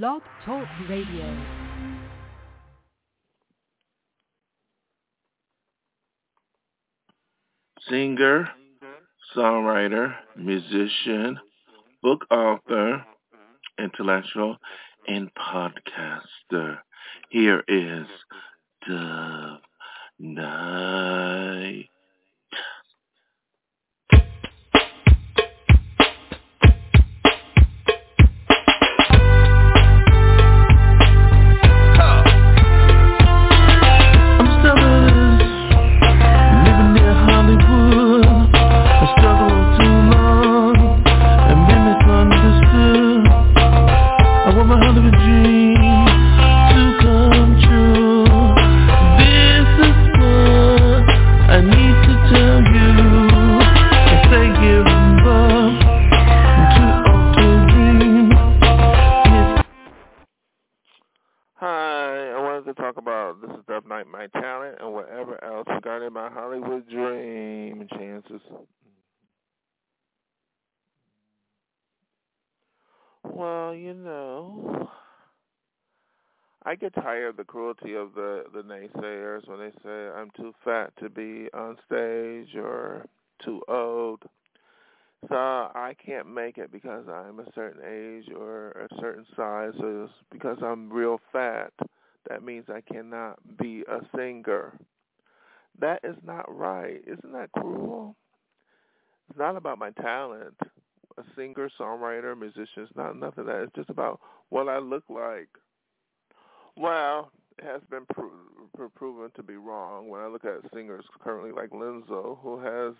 Blog Talk Radio. Singer, songwriter, musician, book author, intellectual, and podcaster. Here is Dove Night. Well, you know, I get tired of the cruelty of the the naysayers when they say I'm too fat to be on stage or too old. So I can't make it because I'm a certain age or a certain size. It's because I'm real fat, that means I cannot be a singer. That is not right. Isn't that cruel? It's not about my talent. A singer, songwriter, musician, it's not nothing that. It's just about what I look like. Well, it has been pro- pro- proven to be wrong when I look at singers currently like Lizzo, who has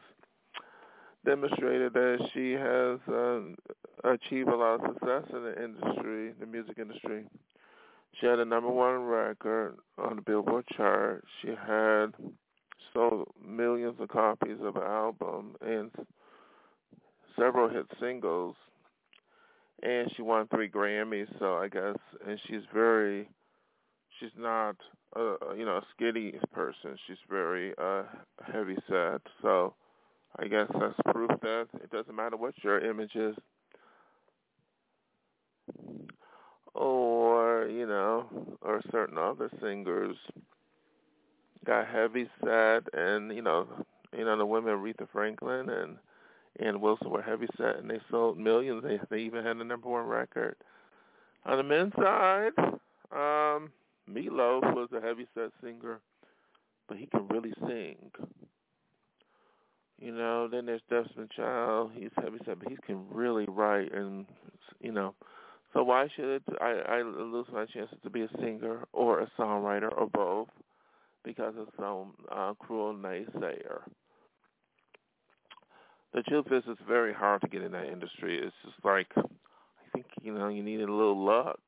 demonstrated that she has uh, achieved a lot of success in the industry, the music industry. She had a number one record on the Billboard chart. She had sold millions of copies of an album and several hit singles. And she won three Grammys, so I guess, and she's very, she's not, a, you know, a skinny person. She's very uh, heavy set. So I guess that's proof that it doesn't matter what your image is. Or, you know, or certain other singers got heavy set and, you know, you know, the women Aretha Franklin and Ann Wilson were heavy set and they sold millions. They they even had the number one record. On the men's side, um, Meatloaf was a heavy set singer, but he can really sing. You know, then there's Desmond Child. He's heavy set, but he can really write, and you know, so why should I, I lose my chances to be a singer or a songwriter or both because of some uh, cruel naysayer? The truth is, it's very hard to get in that industry. It's just like I think you know you need a little luck.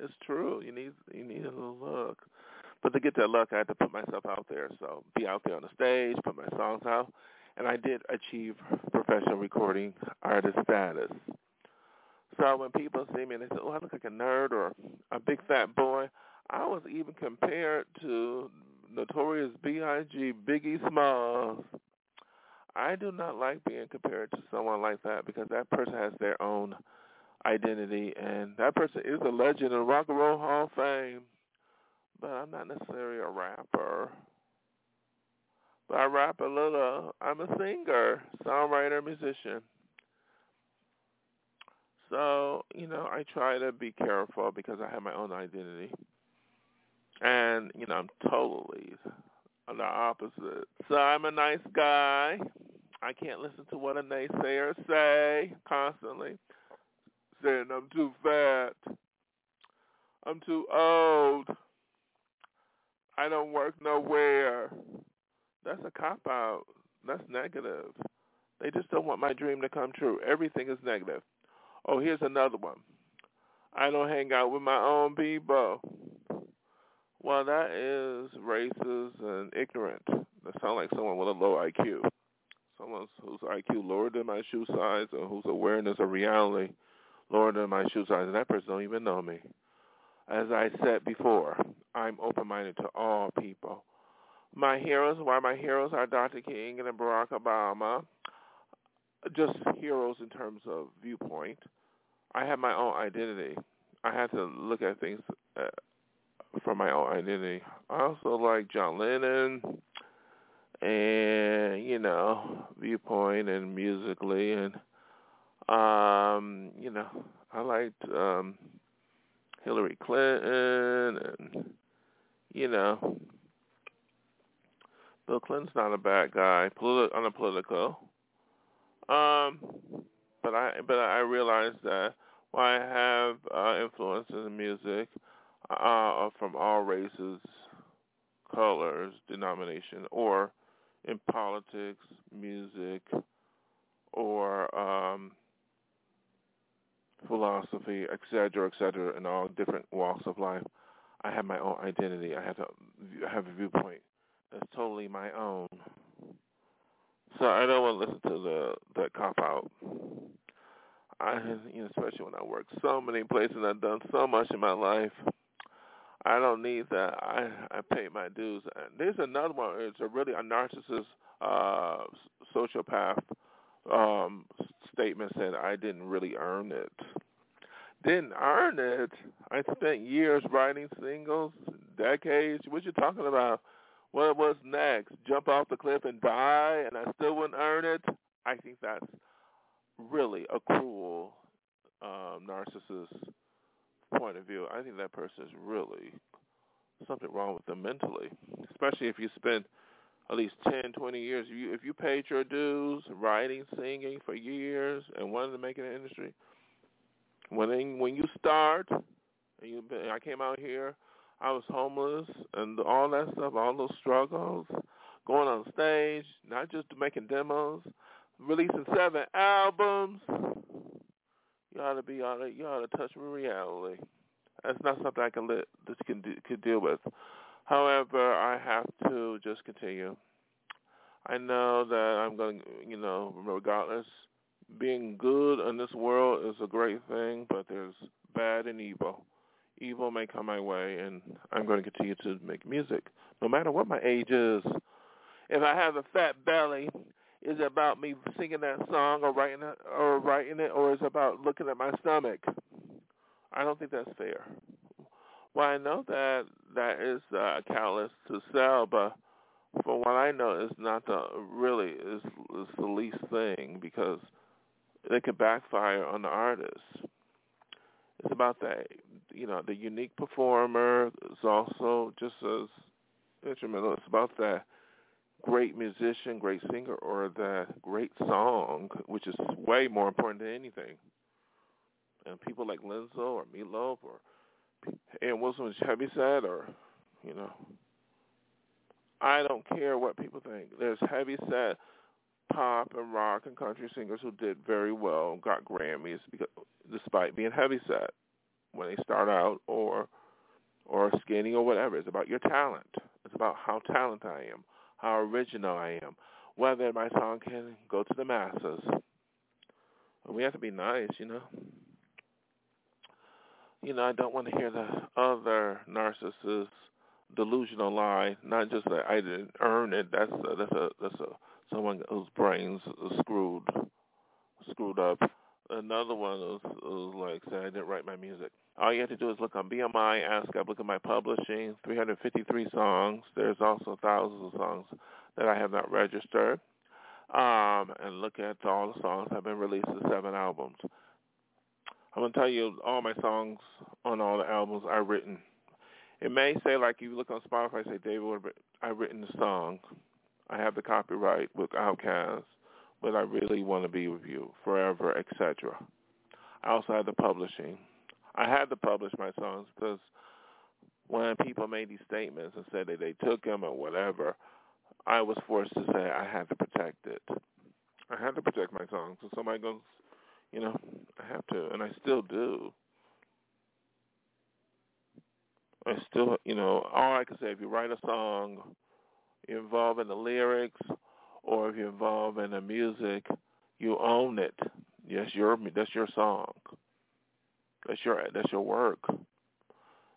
It's true. You need you need a little luck. But to get that luck, I had to put myself out there. So be out there on the stage, put my songs out, and I did achieve professional recording artist status. So when people see me and they say, "Oh, I look like a nerd or a big fat boy," I was even compared to Notorious B.I.G. Biggie Smalls. I do not like being compared to someone like that because that person has their own identity and that person is a legend in Rock and Roll Hall of Fame. But I'm not necessarily a rapper. But I rap a little. I'm a singer, songwriter, musician. So, you know, I try to be careful because I have my own identity. And, you know, I'm totally the opposite. So I'm a nice guy. I can't listen to what a naysayer say constantly. Saying I'm too fat. I'm too old. I don't work nowhere. That's a cop out. That's negative. They just don't want my dream to come true. Everything is negative. Oh, here's another one. I don't hang out with my own people. Well, that is racist and ignorant. That sounds like someone with a low IQ. Someone whose IQ lower than my shoe size or whose awareness of reality lower than my shoe size. And that person don't even know me. As I said before, I'm open-minded to all people. My heroes, why my heroes are Dr. King and Barack Obama, just heroes in terms of viewpoint. I have my own identity. I had to look at things uh, from my own identity. I also like John Lennon and you know viewpoint and musically and um you know I liked um Hillary Clinton and you know Bill Clinton's not a bad guy politi- on a political um but I but I realized that while I have uh, influences in music uh, from all races, colors, denomination, or in politics, music, or um, philosophy, et cetera, et cetera, in all different walks of life. I have my own identity. I have to I have a viewpoint that's totally my own. So I don't want to listen to the the cop out. I, you know, especially when I work so many places, I've done so much in my life. I don't need that. I I pay my dues. There's another one. It's a really a narcissist, uh, sociopath um, statement said I didn't really earn it. Didn't earn it. I spent years writing singles, decades. What you talking about? What was next? Jump off the cliff and die, and I still wouldn't earn it. I think that's really a cruel um, narcissist point of view, I think that person is really something wrong with them mentally, especially if you spend at least ten, twenty years. If you if you paid your dues, writing, singing for years, and wanted to make it an industry, when when you start, and you I came out here, I was homeless and all that stuff, all those struggles, going on stage, not just making demos, releasing seven albums you ought to be on it. You ought to touch reality. That's not something I can let this can do, could deal with. However, I have to just continue. I know that I'm going to, you know, regardless, being good in this world is a great thing, but there's bad and evil. Evil may come my way, and I'm going to continue to make music, no matter what my age is. If I have a fat belly, is it about me singing that song or writing it, or writing it, or is it about looking at my stomach? I don't think that's fair. Well, I know that that is uh, a catalyst to sell, but from what I know, it's not the really is the least thing because it could backfire on the artist. It's about that, you know, the unique performer is also just as instrumental. It's about that great musician, great singer, or the great song, which is way more important than anything. And people like Lizzo or Meatloaf or Ann Wilson was Heavyset or, you know, I don't care what people think. There's Heavyset pop and rock and country singers who did very well, and got Grammys because despite being Heavyset when they start out or or skinny or whatever. It's about your talent. It's about how talented I am how original I am, whether my song can go to the masses. We have to be nice, you know. You know, I don't want to hear the other narcissist delusional lie. Not just that I didn't earn it. That's a, that's a that's a someone whose brains screwed screwed up. Another one was, was like saying I didn't write my music. All you have to do is look on BMI, ASCAP, look at my publishing, 353 songs. There's also thousands of songs that I have not registered. Um, and look at all the songs have been released in seven albums. I'm going to tell you all my songs on all the albums are written. It may say, like, you look on Spotify, say, David, I've written the song. I have the copyright with Outkast, but I really want to be with you forever, etc. I also have the publishing. I had to publish my songs because when people made these statements and said that they took them or whatever, I was forced to say I had to protect it. I had to protect my songs. So somebody goes, you know, I have to, and I still do. I still, you know, all I can say, if you write a song, you're involved in the lyrics, or if you're involved in the music, you own it. Yes, your that's your song. That's your that's your work.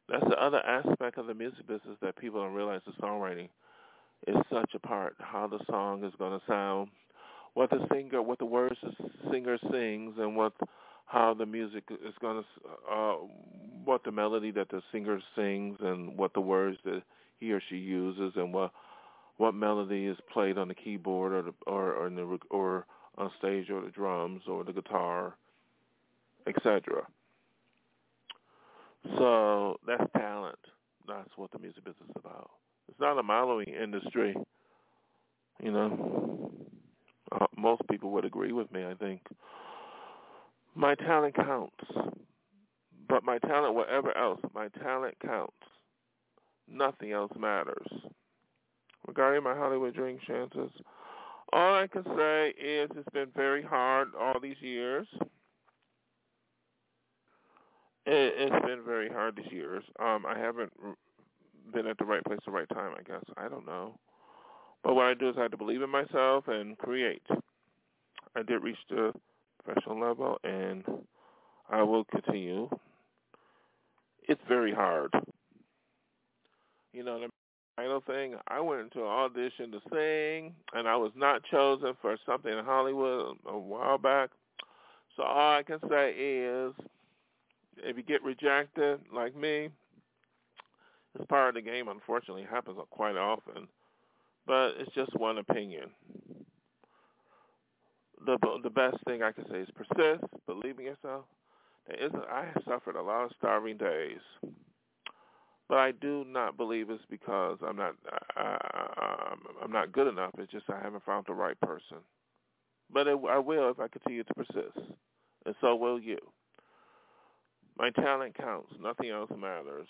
That's the other aspect of the music business that people don't realize. The songwriting is such a part. How the song is going to sound, what the singer, what the words the singer sings, and what how the music is going to, uh, what the melody that the singer sings and what the words that he or she uses and what what melody is played on the keyboard or the, or or, the, or on stage or the drums or the guitar, etc. So that's talent. That's what the music business is about. It's not a modeling industry. You know, uh, most people would agree with me. I think my talent counts, but my talent, whatever else, my talent counts. Nothing else matters. Regarding my Hollywood dream chances, all I can say is it's been very hard all these years. It, has been very hard these years. Um, I haven't been at the right place at the right time, I guess. I don't know. But what I do is I have to believe in myself and create. I did reach the professional level, and I will continue. It's very hard. You know, the final thing, I went into an audition to sing, and I was not chosen for something in Hollywood a while back. So all I can say is, if you get rejected, like me, it's part of the game. Unfortunately, it happens quite often, but it's just one opinion. The the best thing I can say is persist, believe in yourself. There isn't. I have suffered a lot of starving days, but I do not believe it's because I'm not I, I'm not good enough. It's just I haven't found the right person. But it, I will if I continue to persist, and so will you. My talent counts. Nothing else matters.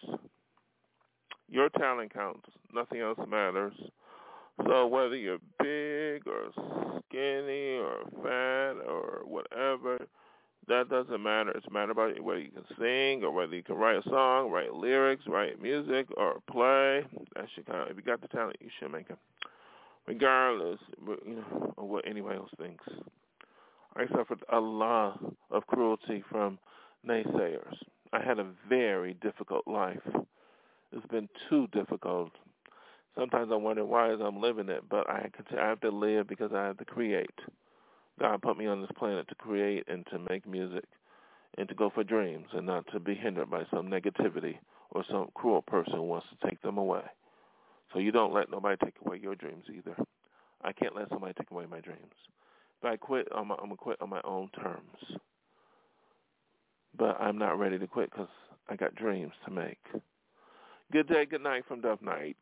Your talent counts. Nothing else matters. So whether you're big or skinny or fat or whatever, that doesn't matter. It's matter about whether you can sing or whether you can write a song, write lyrics, write music, or play. That should count. If you got the talent, you should make it. Regardless, of what anyone else thinks. I suffered a lot of cruelty from naysayers. I had a very difficult life. It's been too difficult. Sometimes I wonder why I'm living it, but I I have to live because I have to create. God put me on this planet to create and to make music and to go for dreams and not to be hindered by some negativity or some cruel person who wants to take them away. So you don't let nobody take away your dreams either. I can't let somebody take away my dreams. If I quit, I'm, I'm going to quit on my own terms. But I'm not ready to quit because I got dreams to make. Good day, good night from Dove Night.